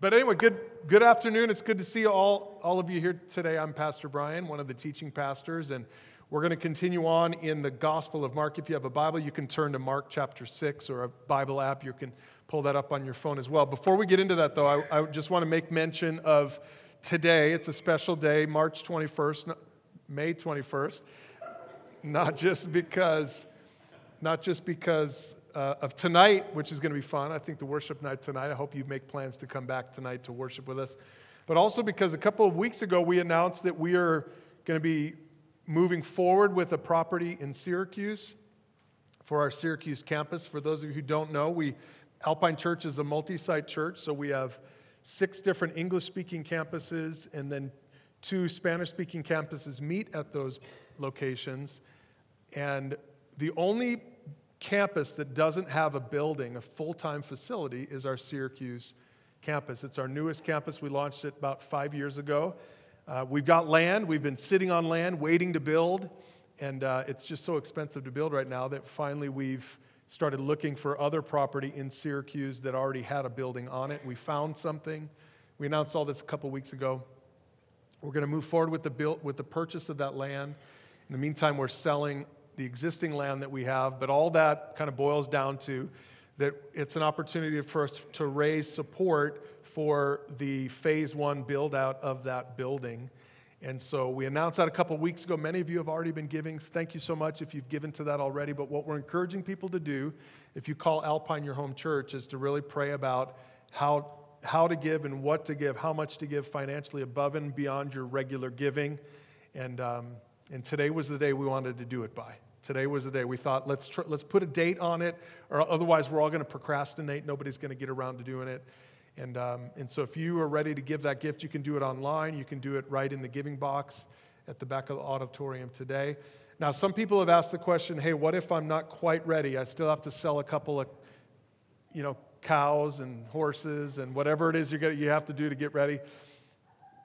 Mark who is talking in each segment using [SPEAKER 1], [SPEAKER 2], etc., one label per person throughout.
[SPEAKER 1] But anyway, good, good afternoon. It's good to see all, all of you here today. I'm Pastor Bryan, one of the teaching pastors, and we're going to continue on in the Gospel of Mark. If you have a Bible, you can turn to Mark chapter 6 or a Bible app. You can pull that up on your phone as well. Before we get into that, though, I, I just want to make mention of today. It's a special day, March 21st, May 21st. Not just because, not just because uh, of tonight, which is going to be fun. I think the worship night tonight. I hope you make plans to come back tonight to worship with us. But also because a couple of weeks ago we announced that we are going to be moving forward with a property in Syracuse for our Syracuse campus. For those of you who don't know, we Alpine Church is a multi-site church, so we have six different English-speaking campuses and then two Spanish-speaking campuses meet at those locations. And the only campus that doesn't have a building, a full time facility, is our Syracuse campus. It's our newest campus. We launched it about five years ago. Uh, we've got land, we've been sitting on land waiting to build, and uh, it's just so expensive to build right now that finally we've started looking for other property in Syracuse that already had a building on it. We found something. We announced all this a couple weeks ago. We're going to move forward with the, build, with the purchase of that land. In the meantime, we're selling the existing land that we have, but all that kind of boils down to that it's an opportunity for us to raise support for the phase one build out of that building. And so we announced that a couple of weeks ago. Many of you have already been giving. Thank you so much if you've given to that already. But what we're encouraging people to do, if you call Alpine your home church, is to really pray about how, how to give and what to give, how much to give financially above and beyond your regular giving. And, um, and today was the day we wanted to do it by. Today was the day we thought, let's, tr- let's put a date on it, or otherwise we're all going to procrastinate. Nobody's going to get around to doing it. And, um, and so if you are ready to give that gift, you can do it online. You can do it right in the giving box at the back of the auditorium today. Now, some people have asked the question hey, what if I'm not quite ready? I still have to sell a couple of, you know, cows and horses and whatever it is you're gonna, you have to do to get ready.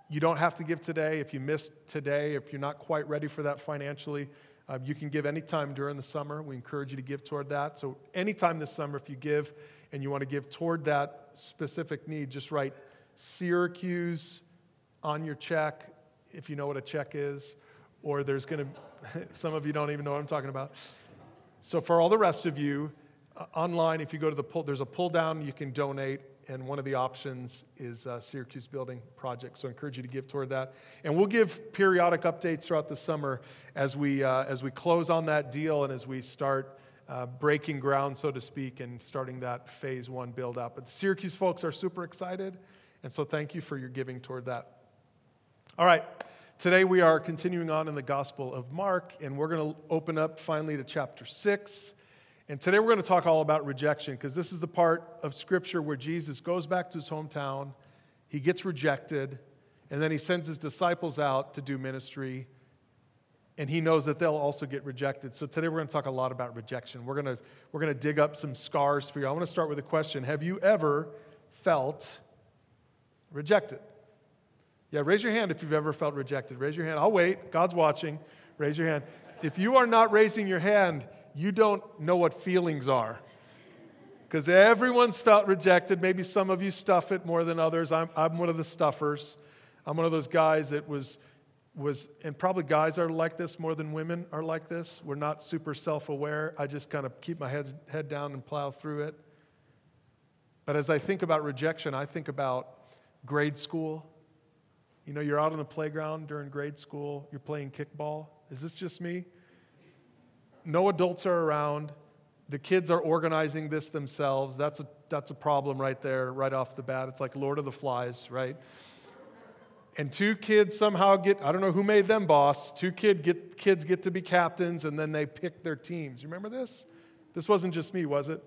[SPEAKER 1] You don't have to give today. If you missed today, if you're not quite ready for that financially, uh, you can give anytime during the summer. We encourage you to give toward that. So, anytime this summer, if you give and you want to give toward that specific need, just write Syracuse on your check, if you know what a check is, or there's going to, some of you don't even know what I'm talking about. So, for all the rest of you, uh, online, if you go to the pull, there's a pull down, you can donate and one of the options is uh, Syracuse Building Project. So I encourage you to give toward that. And we'll give periodic updates throughout the summer as we, uh, as we close on that deal and as we start uh, breaking ground, so to speak, and starting that phase one build out. But the Syracuse folks are super excited, and so thank you for your giving toward that. All right. Today we are continuing on in the Gospel of Mark, and we're going to open up finally to chapter 6. And today we're going to talk all about rejection because this is the part of Scripture where Jesus goes back to his hometown, he gets rejected, and then he sends his disciples out to do ministry, and he knows that they'll also get rejected. So today we're going to talk a lot about rejection. We're going to, we're going to dig up some scars for you. I want to start with a question Have you ever felt rejected? Yeah, raise your hand if you've ever felt rejected. Raise your hand. I'll wait. God's watching. Raise your hand. If you are not raising your hand, you don't know what feelings are. Because everyone's felt rejected. Maybe some of you stuff it more than others. I'm, I'm one of the stuffers. I'm one of those guys that was, was, and probably guys are like this more than women are like this. We're not super self aware. I just kind of keep my head, head down and plow through it. But as I think about rejection, I think about grade school. You know, you're out on the playground during grade school, you're playing kickball. Is this just me? No adults are around. The kids are organizing this themselves. That's a, that's a problem right there, right off the bat. It's like Lord of the Flies, right? And two kids somehow get, I don't know who made them boss, two kid get, kids get to be captains and then they pick their teams. You remember this? This wasn't just me, was it?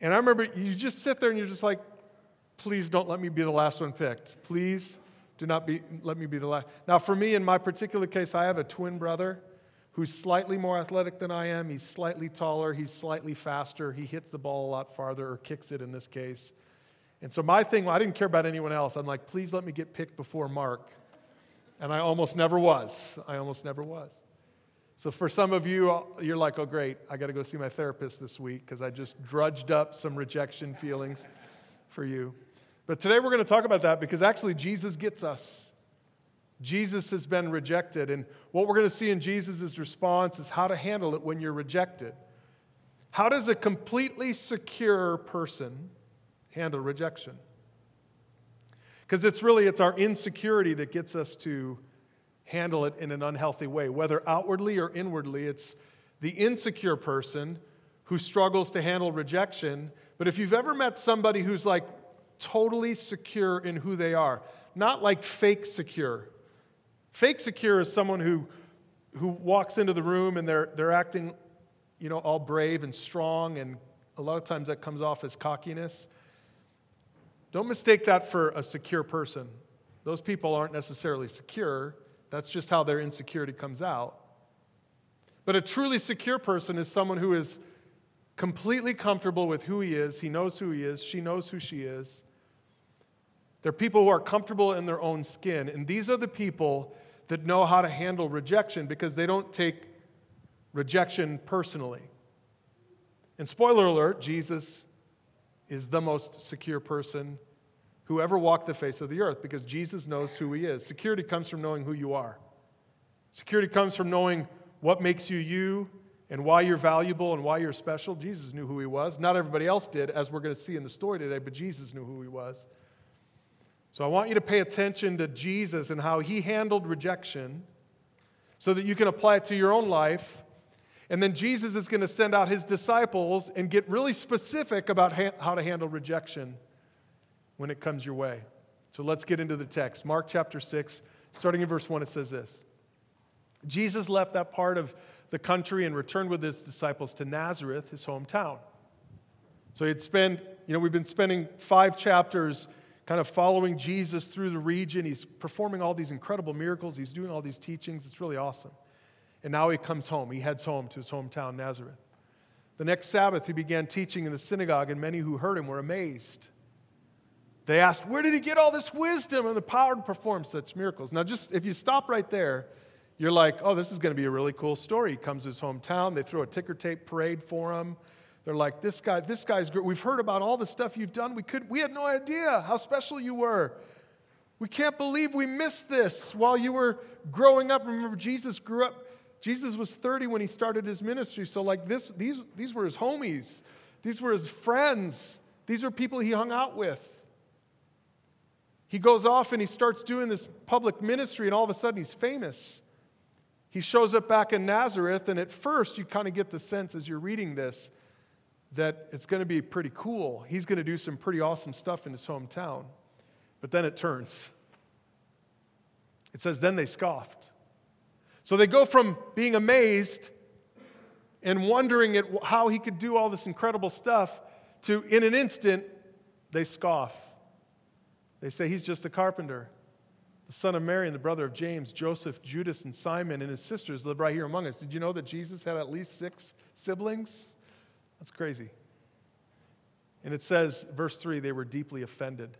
[SPEAKER 1] And I remember you just sit there and you're just like, please don't let me be the last one picked. Please do not be, let me be the last. Now, for me, in my particular case, I have a twin brother who's slightly more athletic than I am. He's slightly taller, he's slightly faster. He hits the ball a lot farther, or kicks it in this case. And so my thing, I didn't care about anyone else. I'm like, please let me get picked before Mark. And I almost never was. I almost never was. So for some of you, you're like, oh, great, I got to go see my therapist this week because I just drudged up some rejection feelings for you. But today we're going to talk about that because actually Jesus gets us. Jesus has been rejected. And what we're going to see in Jesus' response is how to handle it when you're rejected. How does a completely secure person handle rejection? Because it's really it's our insecurity that gets us to handle it in an unhealthy way, whether outwardly or inwardly. It's the insecure person who struggles to handle rejection. But if you've ever met somebody who's like totally secure in who they are, not like fake secure. Fake secure is someone who, who walks into the room and they're, they're acting, you know, all brave and strong, and a lot of times that comes off as cockiness. Don't mistake that for a secure person. Those people aren't necessarily secure. That's just how their insecurity comes out. But a truly secure person is someone who is completely comfortable with who he is. He knows who he is. She knows who she is. They're people who are comfortable in their own skin. And these are the people that know how to handle rejection because they don't take rejection personally. And spoiler alert, Jesus is the most secure person who ever walked the face of the earth because Jesus knows who he is. Security comes from knowing who you are. Security comes from knowing what makes you you and why you're valuable and why you're special. Jesus knew who he was. Not everybody else did, as we're going to see in the story today, but Jesus knew who he was. So I want you to pay attention to Jesus and how he handled rejection so that you can apply it to your own life. And then Jesus is going to send out his disciples and get really specific about ha- how to handle rejection when it comes your way. So let's get into the text. Mark chapter 6, starting in verse 1, it says this Jesus left that part of the country and returned with his disciples to Nazareth, his hometown. So he'd spend, you know, we've been spending five chapters kind of following Jesus through the region. He's performing all these incredible miracles, he's doing all these teachings. It's really awesome. And now he comes home. He heads home to his hometown, Nazareth. The next Sabbath, he began teaching in the synagogue, and many who heard him were amazed. They asked, Where did he get all this wisdom and the power to perform such miracles? Now, just if you stop right there, you're like, Oh, this is going to be a really cool story. He comes to his hometown, they throw a ticker tape parade for him. They're like, This guy, this guy's great. We've heard about all the stuff you've done. We, could, we had no idea how special you were. We can't believe we missed this while you were growing up. Remember, Jesus grew up. Jesus was 30 when he started his ministry. So, like, this, these, these were his homies, these were his friends, these were people he hung out with. He goes off and he starts doing this public ministry, and all of a sudden he's famous. He shows up back in Nazareth, and at first you kind of get the sense as you're reading this that it's going to be pretty cool. He's going to do some pretty awesome stuff in his hometown. But then it turns. It says, then they scoffed. So they go from being amazed and wondering at how he could do all this incredible stuff to, in an instant, they scoff. They say he's just a carpenter, the son of Mary and the brother of James, Joseph, Judas, and Simon, and his sisters live right here among us. Did you know that Jesus had at least six siblings? That's crazy. And it says, verse 3 they were deeply offended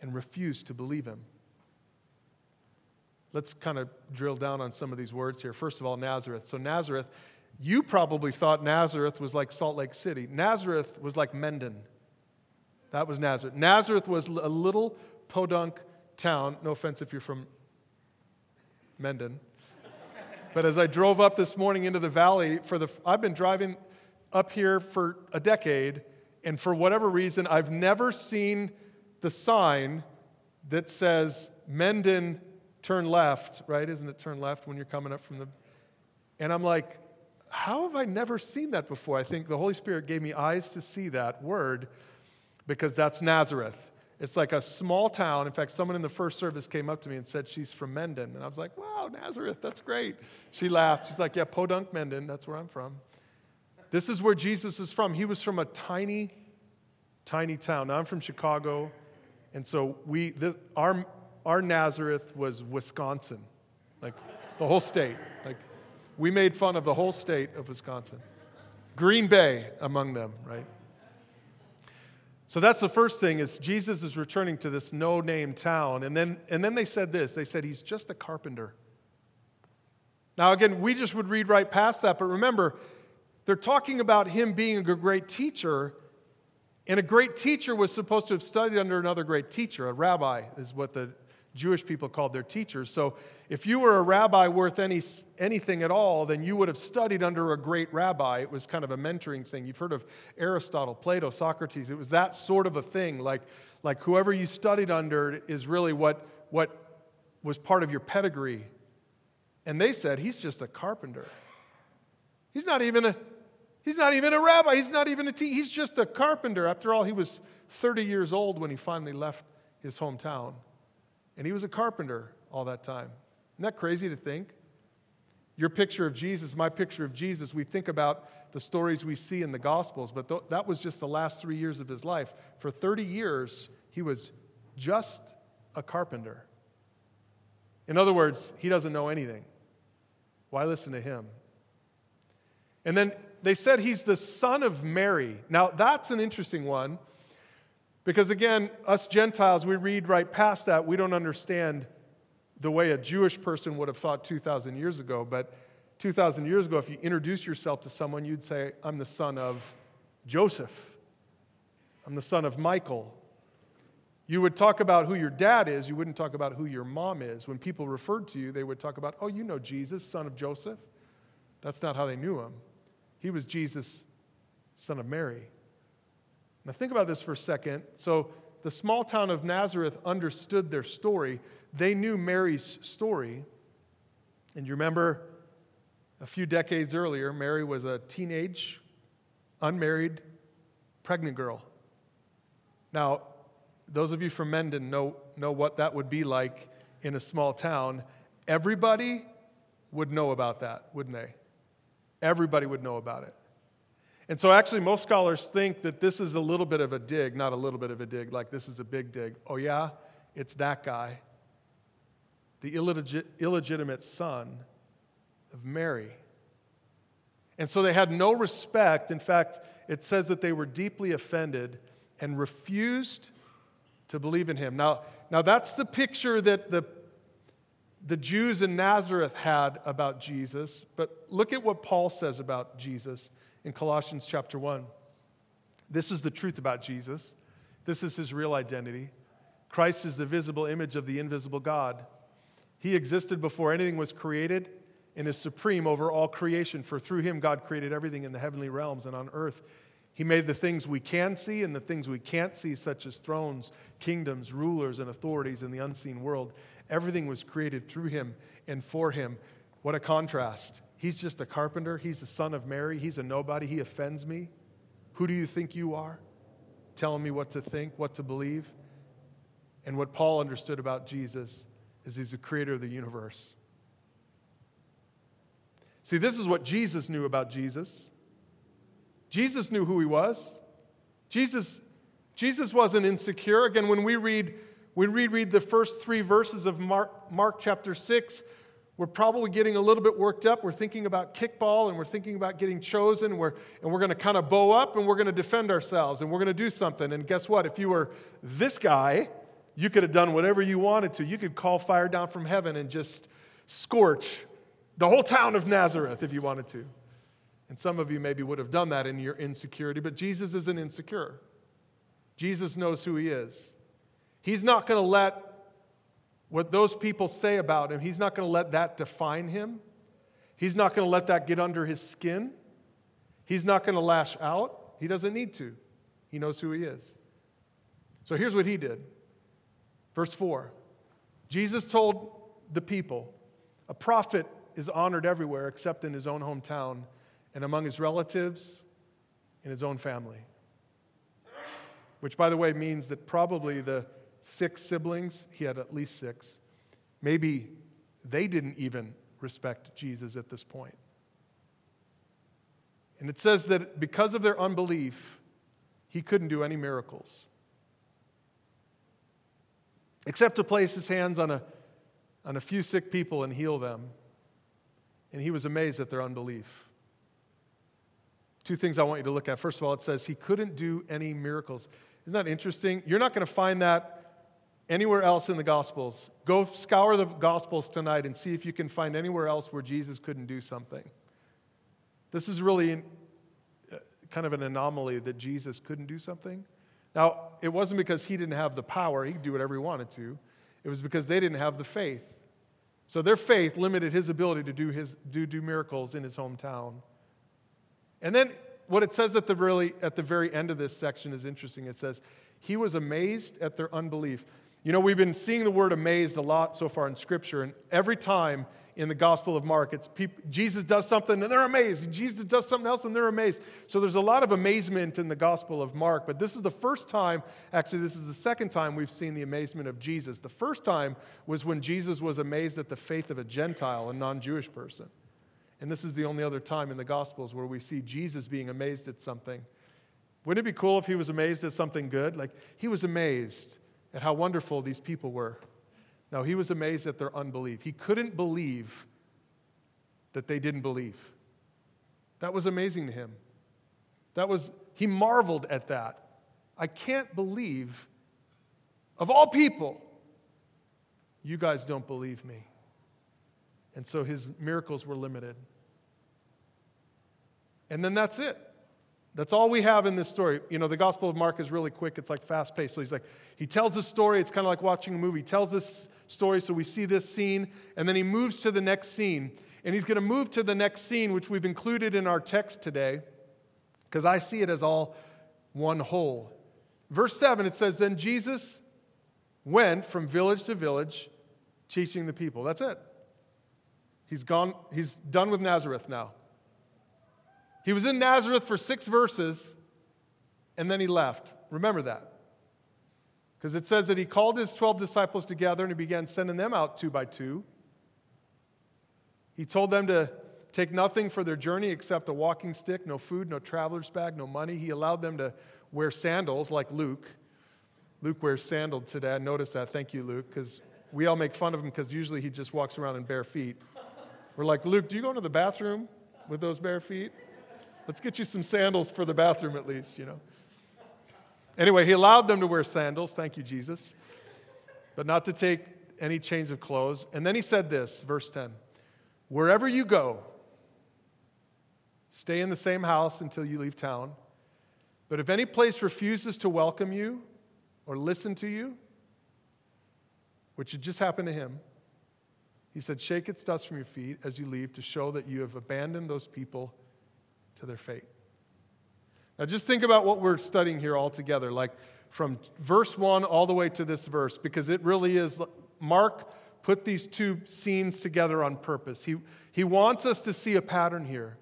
[SPEAKER 1] and refused to believe him. Let's kind of drill down on some of these words here. First of all, Nazareth. So, Nazareth, you probably thought Nazareth was like Salt Lake City. Nazareth was like Mendon. That was Nazareth. Nazareth was a little podunk town. No offense if you're from Mendon. But as I drove up this morning into the valley, for the, I've been driving up here for a decade, and for whatever reason, I've never seen the sign that says Mendon turn left, right? Isn't it turn left when you're coming up from the. And I'm like, how have I never seen that before? I think the Holy Spirit gave me eyes to see that word because that's Nazareth. It's like a small town. In fact, someone in the first service came up to me and said she's from Mendon. And I was like, wow, Nazareth, that's great. She laughed. She's like, yeah, Podunk, Mendon, that's where I'm from. This is where Jesus is from. He was from a tiny, tiny town. Now I'm from Chicago. And so we, the, our, our Nazareth was Wisconsin, like the whole state. Like we made fun of the whole state of Wisconsin. Green Bay among them, right? So that's the first thing is Jesus is returning to this no-name town. And then, and then they said this. They said he's just a carpenter. Now, again, we just would read right past that, but remember, they're talking about him being a great teacher, And a great teacher was supposed to have studied under another great teacher. A rabbi is what the Jewish people called their teachers. So if you were a rabbi worth any, anything at all, then you would have studied under a great rabbi. It was kind of a mentoring thing. You've heard of Aristotle, Plato, Socrates. It was that sort of a thing. Like, like whoever you studied under is really what, what was part of your pedigree. And they said, he's just a carpenter. He's not even a, he's not even a rabbi. He's not even a teacher. He's just a carpenter. After all, he was 30 years old when he finally left his hometown. And he was a carpenter all that time. Isn't that crazy to think? Your picture of Jesus, my picture of Jesus, we think about the stories we see in the Gospels, but th- that was just the last three years of his life. For 30 years, he was just a carpenter. In other words, he doesn't know anything. Why listen to him? And then they said he's the son of Mary. Now, that's an interesting one because, again, us Gentiles, we read right past that. We don't understand the way a Jewish person would have thought 2,000 years ago. But 2,000 years ago, if you introduced yourself to someone, you'd say, I'm the son of Joseph, I'm the son of Michael. You would talk about who your dad is, you wouldn't talk about who your mom is. When people referred to you, they would talk about, oh, you know Jesus, son of Joseph. That's not how they knew him. He was Jesus, son of Mary. Now, think about this for a second. So, the small town of Nazareth understood their story. They knew Mary's story. And you remember a few decades earlier, Mary was a teenage, unmarried, pregnant girl. Now, those of you from Mendon know, know what that would be like in a small town. Everybody would know about that, wouldn't they? Everybody would know about it. And so, actually, most scholars think that this is a little bit of a dig, not a little bit of a dig, like this is a big dig. Oh, yeah? It's that guy, the illegit- illegitimate son of Mary. And so they had no respect. In fact, it says that they were deeply offended and refused to believe in him. Now, now that's the picture that the, the Jews in Nazareth had about Jesus. But look at what Paul says about Jesus in Colossians chapter 1. This is the truth about Jesus. This is his real identity. Christ is the visible image of the invisible God. He existed before anything was created and is supreme over all creation, for through him God created everything in the heavenly realms and on earth. He made the things we can see and the things we can't see, such as thrones, kingdoms, rulers, and authorities in the unseen world. Everything was created through him and for him. What a contrast. He's just a carpenter. He's the son of Mary. He's a nobody. He offends me. Who do you think you are? Telling me what to think, what to believe. And what Paul understood about Jesus is he's the creator of the universe. See, this is what Jesus knew about Jesus. Jesus knew who he was. Jesus, Jesus wasn't insecure. Again, when we read, when we read the first three verses of Mark, Mark chapter 6, we're probably getting a little bit worked up. We're thinking about kickball and we're thinking about getting chosen. We're, and we're going to kind of bow up and we're going to defend ourselves and we're going to do something. And guess what? If you were this guy, you could have done whatever you wanted to. You could call fire down from heaven and just scorch the whole town of Nazareth if you wanted to. And some of you maybe would have done that in your insecurity, but Jesus isn't insecure. Jesus knows who he is. He's not going to let what those people say about him, he's not going to let that define him. He's not going to let that get under his skin. He's not going to lash out. He doesn't need to. He knows who he is. So here's what he did. Verse 4 Jesus told the people, a prophet is honored everywhere except in his own hometown and among his relatives and his own family. Which, by the way, means that probably the six siblings, he had at least six. Maybe they didn't even respect Jesus at this point. And it says that because of their unbelief, he couldn't do any miracles. Except to place his hands on a, on a few sick people and heal them. And he was amazed at their unbelief. Two things I want you to look at. First of all, it says he couldn't do any miracles. Isn't that interesting? You're not going to find that anywhere else in the Gospels. Go scour the Gospels tonight and see if you can find anywhere else where Jesus couldn't do something. This is really uh, kind of an anomaly that Jesus couldn't do something. Now, it wasn't because he didn't have the power, he could do whatever he wanted to. It was because they didn't have the faith. So their faith limited his ability to do, his, do, do miracles in his hometown. And then what it says at the, really, at the very end of this section is interesting. It says, He was amazed at their unbelief. You know, we've been seeing the word amazed a lot so far in Scripture, and every time in the Gospel of Mark, it's people, Jesus does something and they're amazed. Jesus does something else and they're amazed. So there's a lot of amazement in the Gospel of Mark, but this is the first time, actually, this is the second time we've seen the amazement of Jesus. The first time was when Jesus was amazed at the faith of a Gentile, a non Jewish person. And this is the only other time in the Gospels where we see Jesus being amazed at something. Wouldn't it be cool if he was amazed at something good? Like he was amazed at how wonderful these people were. No, he was amazed at their unbelief. He couldn't believe that they didn't believe. That was amazing to him. That was, he marveled at that. I can't believe, of all people, you guys don't believe me. And so his miracles were limited. And then that's it. That's all we have in this story. You know, the Gospel of Mark is really quick, it's like fast paced. So he's like, he tells this story, it's kind of like watching a movie. He tells this story, so we see this scene, and then he moves to the next scene. And he's going to move to the next scene, which we've included in our text today, because I see it as all one whole. Verse 7, it says, Then Jesus went from village to village teaching the people. That's it. He's gone, he's done with Nazareth now. He was in Nazareth for six verses, and then he left. Remember that. Because it says that he called his 12 disciples together and he began sending them out two by two. He told them to take nothing for their journey except a walking stick, no food, no traveler's bag, no money. He allowed them to wear sandals like Luke. Luke wears sandals today. I noticed that. Thank you, Luke, because we all make fun of him because usually he just walks around in bare feet. We're like, Luke, do you go into the bathroom with those bare feet? Let's get you some sandals for the bathroom at least, you know. Anyway, he allowed them to wear sandals, thank you, Jesus, but not to take any change of clothes. And then he said this, verse 10 Wherever you go, stay in the same house until you leave town. But if any place refuses to welcome you or listen to you, which had just happened to him, he said, Shake its dust from your feet as you leave to show that you have abandoned those people to their fate. Now, just think about what we're studying here all together, like from verse 1 all the way to this verse, because it really is. Mark put these two scenes together on purpose. He, he wants us to see a pattern here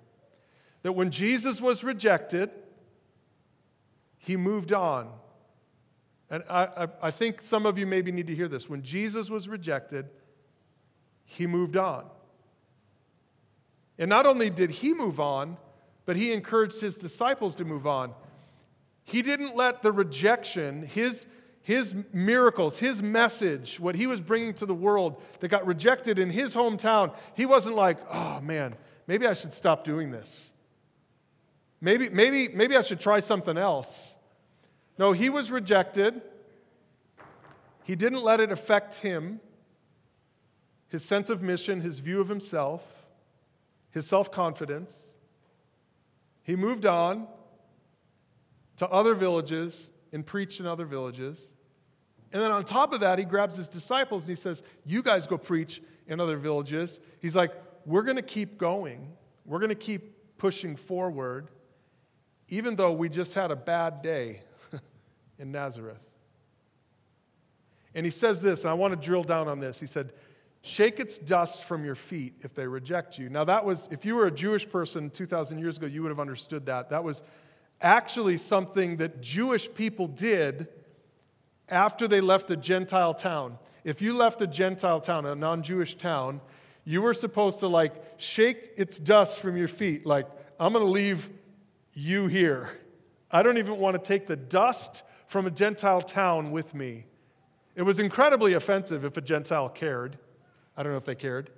[SPEAKER 1] that when Jesus was rejected, he moved on. And I, I, I think some of you maybe need to hear this. When Jesus was rejected, he moved on. And not only did he move on, but he encouraged his disciples to move on. He didn't let the rejection, his, his miracles, his message, what he was bringing to the world that got rejected in his hometown, he wasn't like, oh man, maybe I should stop doing this. Maybe, maybe, maybe I should try something else. No, he was rejected. He didn't let it affect him his sense of mission, his view of himself, his self confidence. He moved on to other villages and preached in other villages. And then on top of that, he grabs his disciples and he says, You guys go preach in other villages. He's like, We're going to keep going. We're going to keep pushing forward, even though we just had a bad day in Nazareth. And he says this, and I want to drill down on this. He said, Shake its dust from your feet if they reject you. Now, that was, if you were a Jewish person 2,000 years ago, you would have understood that. That was actually something that Jewish people did after they left a Gentile town. If you left a Gentile town, a non Jewish town, you were supposed to like shake its dust from your feet, like, I'm going to leave you here. I don't even want to take the dust from a Gentile town with me. It was incredibly offensive if a Gentile cared. I don't know if they cared.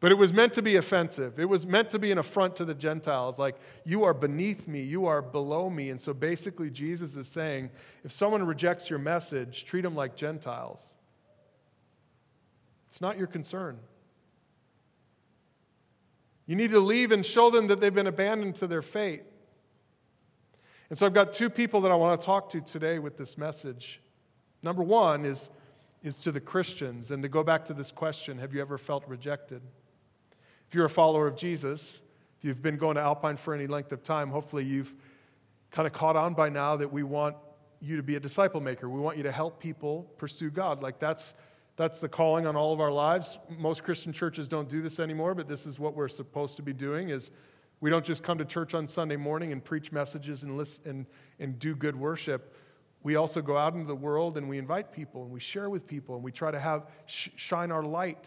[SPEAKER 1] But it was meant to be offensive. It was meant to be an affront to the Gentiles. Like, you are beneath me, you are below me. And so basically, Jesus is saying if someone rejects your message, treat them like Gentiles. It's not your concern. You need to leave and show them that they've been abandoned to their fate. And so I've got two people that I want to talk to today with this message. Number one is, is to the Christians, and to go back to this question have you ever felt rejected? If you're a follower of Jesus, if you've been going to Alpine for any length of time, hopefully you've kind of caught on by now that we want you to be a disciple maker. We want you to help people pursue God. Like that's that's the calling on all of our lives. Most Christian churches don't do this anymore, but this is what we're supposed to be doing is we don't just come to church on Sunday morning and preach messages and listen and, and do good worship. We also go out into the world and we invite people and we share with people and we try to have sh- shine our light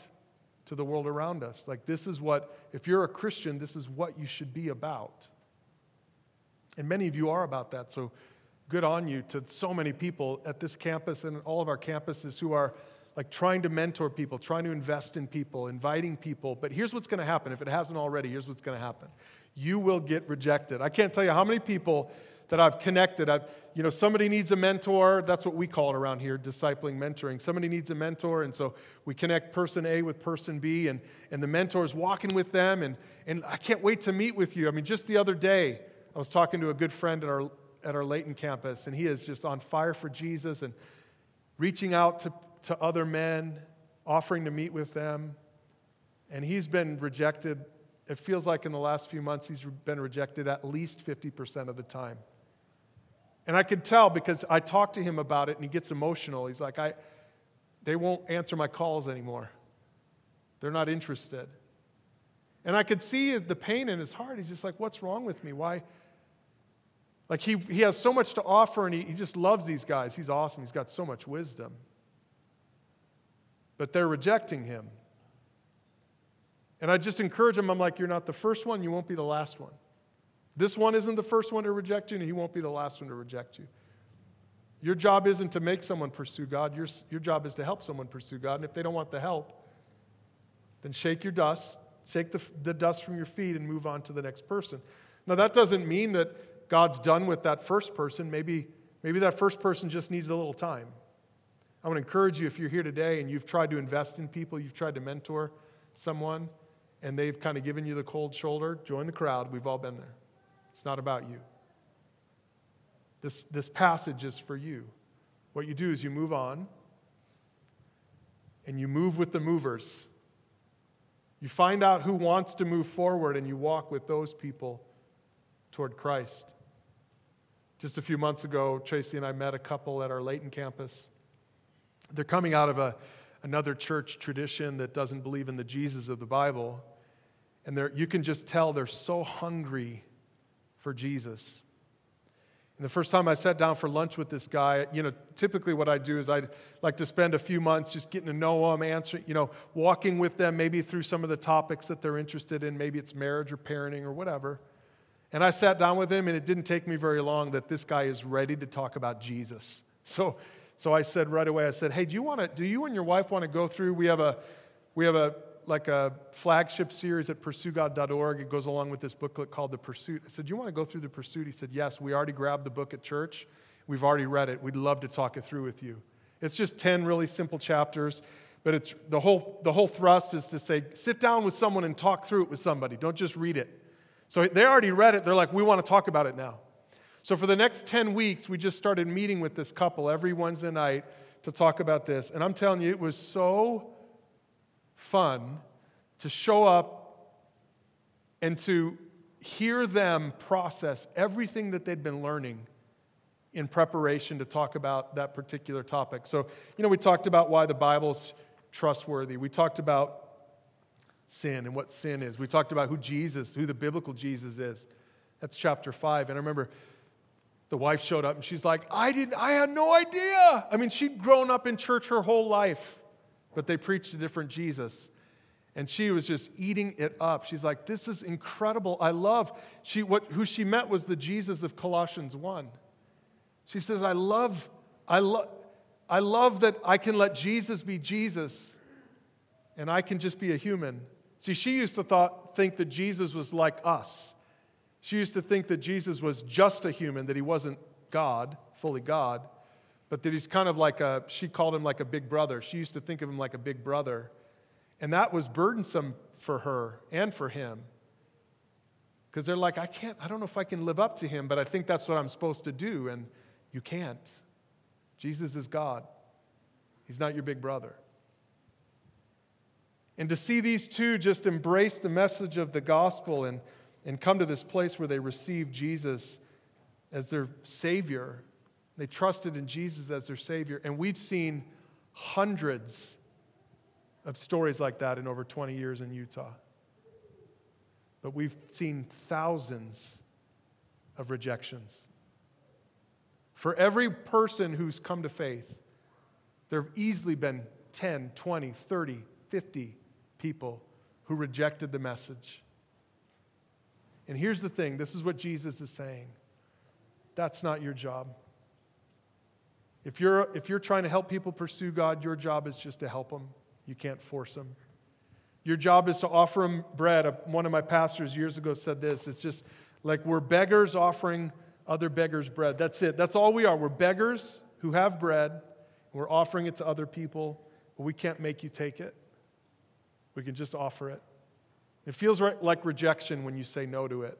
[SPEAKER 1] to the world around us. Like this is what if you're a Christian, this is what you should be about. And many of you are about that. So good on you to so many people at this campus and all of our campuses who are like trying to mentor people, trying to invest in people, inviting people. But here's what's going to happen. If it hasn't already, here's what's going to happen. You will get rejected. I can't tell you how many people that I've connected. I've, you know, somebody needs a mentor. That's what we call it around here, discipling, mentoring. Somebody needs a mentor, and so we connect person A with person B, and, and the mentor is walking with them, and, and I can't wait to meet with you. I mean, just the other day, I was talking to a good friend at our, at our Layton campus, and he is just on fire for Jesus and reaching out to to other men, offering to meet with them. And he's been rejected. It feels like in the last few months, he's been rejected at least 50% of the time. And I could tell because I talked to him about it and he gets emotional. He's like, I, they won't answer my calls anymore. They're not interested. And I could see the pain in his heart. He's just like, What's wrong with me? Why? Like, he, he has so much to offer and he, he just loves these guys. He's awesome. He's got so much wisdom but they're rejecting him. And I just encourage him, I'm like, you're not the first one, you won't be the last one. This one isn't the first one to reject you, and he won't be the last one to reject you. Your job isn't to make someone pursue God, your, your job is to help someone pursue God. And if they don't want the help, then shake your dust, shake the, the dust from your feet, and move on to the next person. Now, that doesn't mean that God's done with that first person. Maybe, maybe that first person just needs a little time. I want to encourage you if you're here today and you've tried to invest in people, you've tried to mentor someone, and they've kind of given you the cold shoulder, join the crowd. We've all been there. It's not about you. This, this passage is for you. What you do is you move on and you move with the movers. You find out who wants to move forward and you walk with those people toward Christ. Just a few months ago, Tracy and I met a couple at our Layton campus. They're coming out of a, another church tradition that doesn't believe in the Jesus of the Bible. And you can just tell they're so hungry for Jesus. And the first time I sat down for lunch with this guy, you know, typically what I do is I'd like to spend a few months just getting to know them, answering, you know, walking with them maybe through some of the topics that they're interested in. Maybe it's marriage or parenting or whatever. And I sat down with him, and it didn't take me very long that this guy is ready to talk about Jesus. So so I said right away, I said, hey, do you want to, do you and your wife want to go through? We have a, we have a, like a flagship series at pursuegod.org. It goes along with this booklet called The Pursuit. I said, do you want to go through The Pursuit? He said, yes, we already grabbed the book at church. We've already read it. We'd love to talk it through with you. It's just 10 really simple chapters, but it's the whole, the whole thrust is to say, sit down with someone and talk through it with somebody. Don't just read it. So they already read it. They're like, we want to talk about it now. So, for the next 10 weeks, we just started meeting with this couple every Wednesday night to talk about this. And I'm telling you, it was so fun to show up and to hear them process everything that they'd been learning in preparation to talk about that particular topic. So, you know, we talked about why the Bible's trustworthy. We talked about sin and what sin is. We talked about who Jesus, who the biblical Jesus is. That's chapter 5. And I remember the wife showed up and she's like, I didn't, I had no idea. I mean, she'd grown up in church her whole life, but they preached a different Jesus. And she was just eating it up. She's like, this is incredible. I love, she, what, who she met was the Jesus of Colossians 1. She says, I love, I love, I love that I can let Jesus be Jesus and I can just be a human. See, she used to thought, think that Jesus was like us. She used to think that Jesus was just a human, that he wasn't God, fully God, but that he's kind of like a, she called him like a big brother. She used to think of him like a big brother. And that was burdensome for her and for him. Because they're like, I can't, I don't know if I can live up to him, but I think that's what I'm supposed to do. And you can't. Jesus is God, He's not your big brother. And to see these two just embrace the message of the gospel and, and come to this place where they receive Jesus as their Savior, they trusted in Jesus as their Savior. And we've seen hundreds of stories like that in over 20 years in Utah. But we've seen thousands of rejections. For every person who's come to faith, there have easily been 10, 20, 30, 50 people who rejected the message. And here's the thing this is what Jesus is saying that's not your job. If you're, if you're trying to help people pursue God, your job is just to help them. You can't force them. Your job is to offer them bread. One of my pastors years ago said this it's just like we're beggars offering other beggars bread. That's it. That's all we are. We're beggars who have bread. and We're offering it to other people, but we can't make you take it. We can just offer it. It feels like rejection when you say no to it.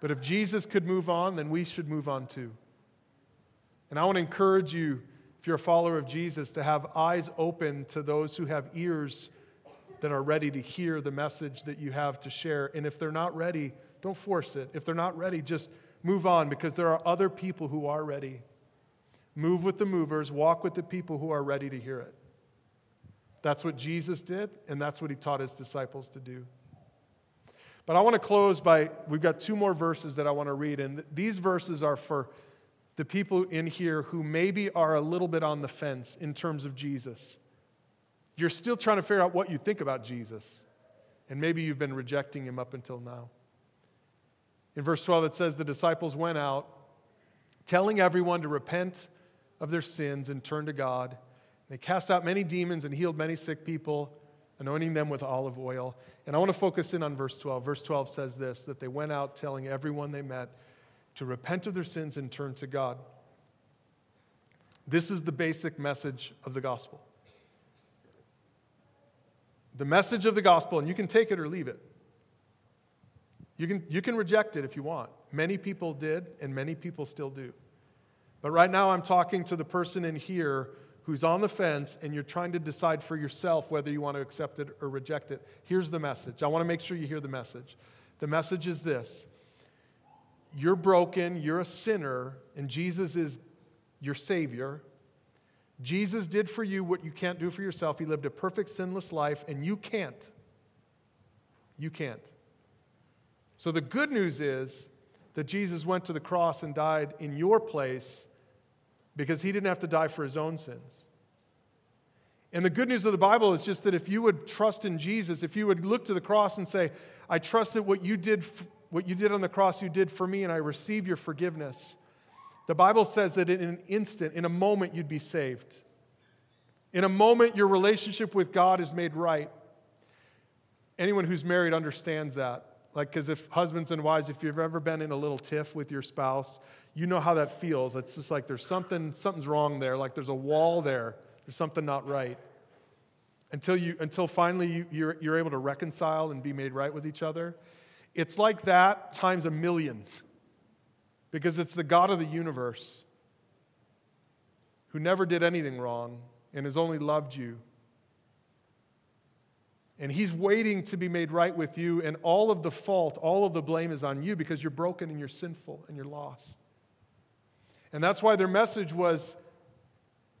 [SPEAKER 1] But if Jesus could move on, then we should move on too. And I want to encourage you, if you're a follower of Jesus, to have eyes open to those who have ears that are ready to hear the message that you have to share. And if they're not ready, don't force it. If they're not ready, just move on because there are other people who are ready. Move with the movers, walk with the people who are ready to hear it. That's what Jesus did, and that's what he taught his disciples to do. But I want to close by we've got two more verses that I want to read, and these verses are for the people in here who maybe are a little bit on the fence in terms of Jesus. You're still trying to figure out what you think about Jesus, and maybe you've been rejecting him up until now. In verse 12, it says, The disciples went out, telling everyone to repent of their sins and turn to God. They cast out many demons and healed many sick people, anointing them with olive oil. And I want to focus in on verse 12. Verse 12 says this that they went out telling everyone they met to repent of their sins and turn to God. This is the basic message of the gospel. The message of the gospel, and you can take it or leave it. You can, you can reject it if you want. Many people did, and many people still do. But right now, I'm talking to the person in here who's on the fence and you're trying to decide for yourself whether you want to accept it or reject it, here's the message. I want to make sure you hear the message. The message is this You're broken, you're a sinner, and Jesus is your Savior. Jesus did for you what you can't do for yourself. He lived a perfect, sinless life, and you can't. You can't. So the good news is that Jesus went to the cross and died in your place because he didn't have to die for his own sins. And the good news of the Bible is just that if you would trust in Jesus, if you would look to the cross and say, I trust that what you did, what you did on the cross, you did for me, and I receive your forgiveness. The Bible says that in an instant, in a moment, you'd be saved. In a moment, your relationship with God is made right. Anyone who's married understands that. Like, because if husbands and wives, if you've ever been in a little tiff with your spouse, you know how that feels. It's just like there's something, something's wrong there. Like there's a wall there. There's something not right. Until, you, until finally you, you're, you're able to reconcile and be made right with each other. It's like that times a million. Because it's the God of the universe who never did anything wrong and has only loved you and he's waiting to be made right with you, and all of the fault, all of the blame is on you because you're broken and you're sinful and you're lost. And that's why their message was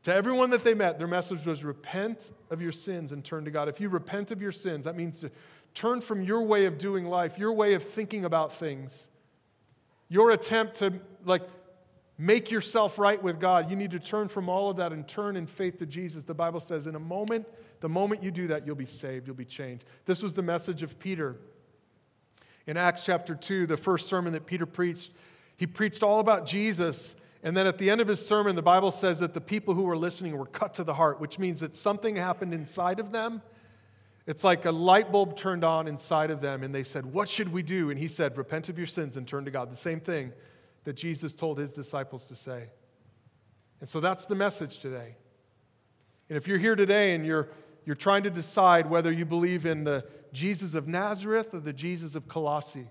[SPEAKER 1] to everyone that they met, their message was repent of your sins and turn to God. If you repent of your sins, that means to turn from your way of doing life, your way of thinking about things, your attempt to like make yourself right with God. You need to turn from all of that and turn in faith to Jesus. The Bible says in a moment the moment you do that, you'll be saved, you'll be changed. This was the message of Peter. In Acts chapter 2, the first sermon that Peter preached, he preached all about Jesus. And then at the end of his sermon, the Bible says that the people who were listening were cut to the heart, which means that something happened inside of them. It's like a light bulb turned on inside of them, and they said, What should we do? And he said, Repent of your sins and turn to God. The same thing that Jesus told his disciples to say. And so that's the message today. And if you're here today and you're you're trying to decide whether you believe in the Jesus of Nazareth or the Jesus of Colossae?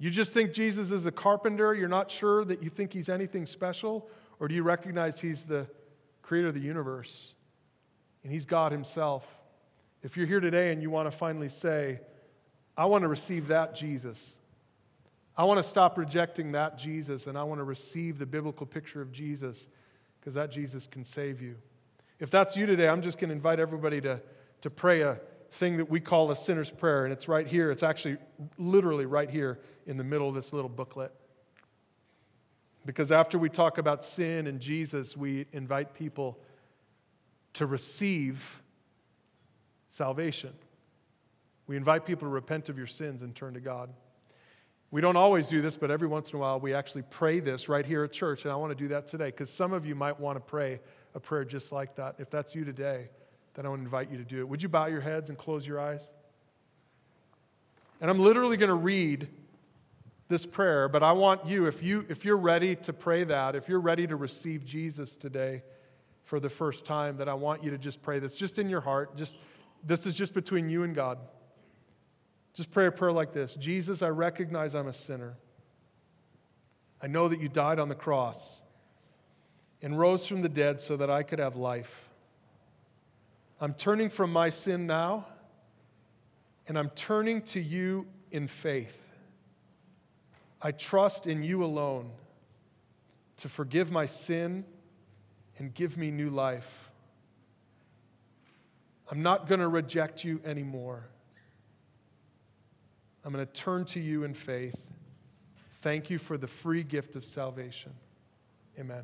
[SPEAKER 1] You just think Jesus is a carpenter, you're not sure that you think he's anything special, or do you recognize he's the creator of the universe and he's God himself? If you're here today and you want to finally say, I want to receive that Jesus, I want to stop rejecting that Jesus and I want to receive the biblical picture of Jesus because that Jesus can save you. If that's you today, I'm just going to invite everybody to, to pray a thing that we call a sinner's prayer, and it's right here. It's actually literally right here in the middle of this little booklet. Because after we talk about sin and Jesus, we invite people to receive salvation. We invite people to repent of your sins and turn to God. We don't always do this, but every once in a while we actually pray this right here at church, and I want to do that today because some of you might want to pray a prayer just like that. If that's you today, then I want to invite you to do it. Would you bow your heads and close your eyes? And I'm literally going to read this prayer, but I want you if you if you're ready to pray that, if you're ready to receive Jesus today for the first time, that I want you to just pray this just in your heart. Just this is just between you and God. Just pray a prayer like this Jesus, I recognize I'm a sinner. I know that you died on the cross and rose from the dead so that I could have life. I'm turning from my sin now, and I'm turning to you in faith. I trust in you alone to forgive my sin and give me new life. I'm not going to reject you anymore. I'm going to turn to you in faith. Thank you for the free gift of salvation. Amen.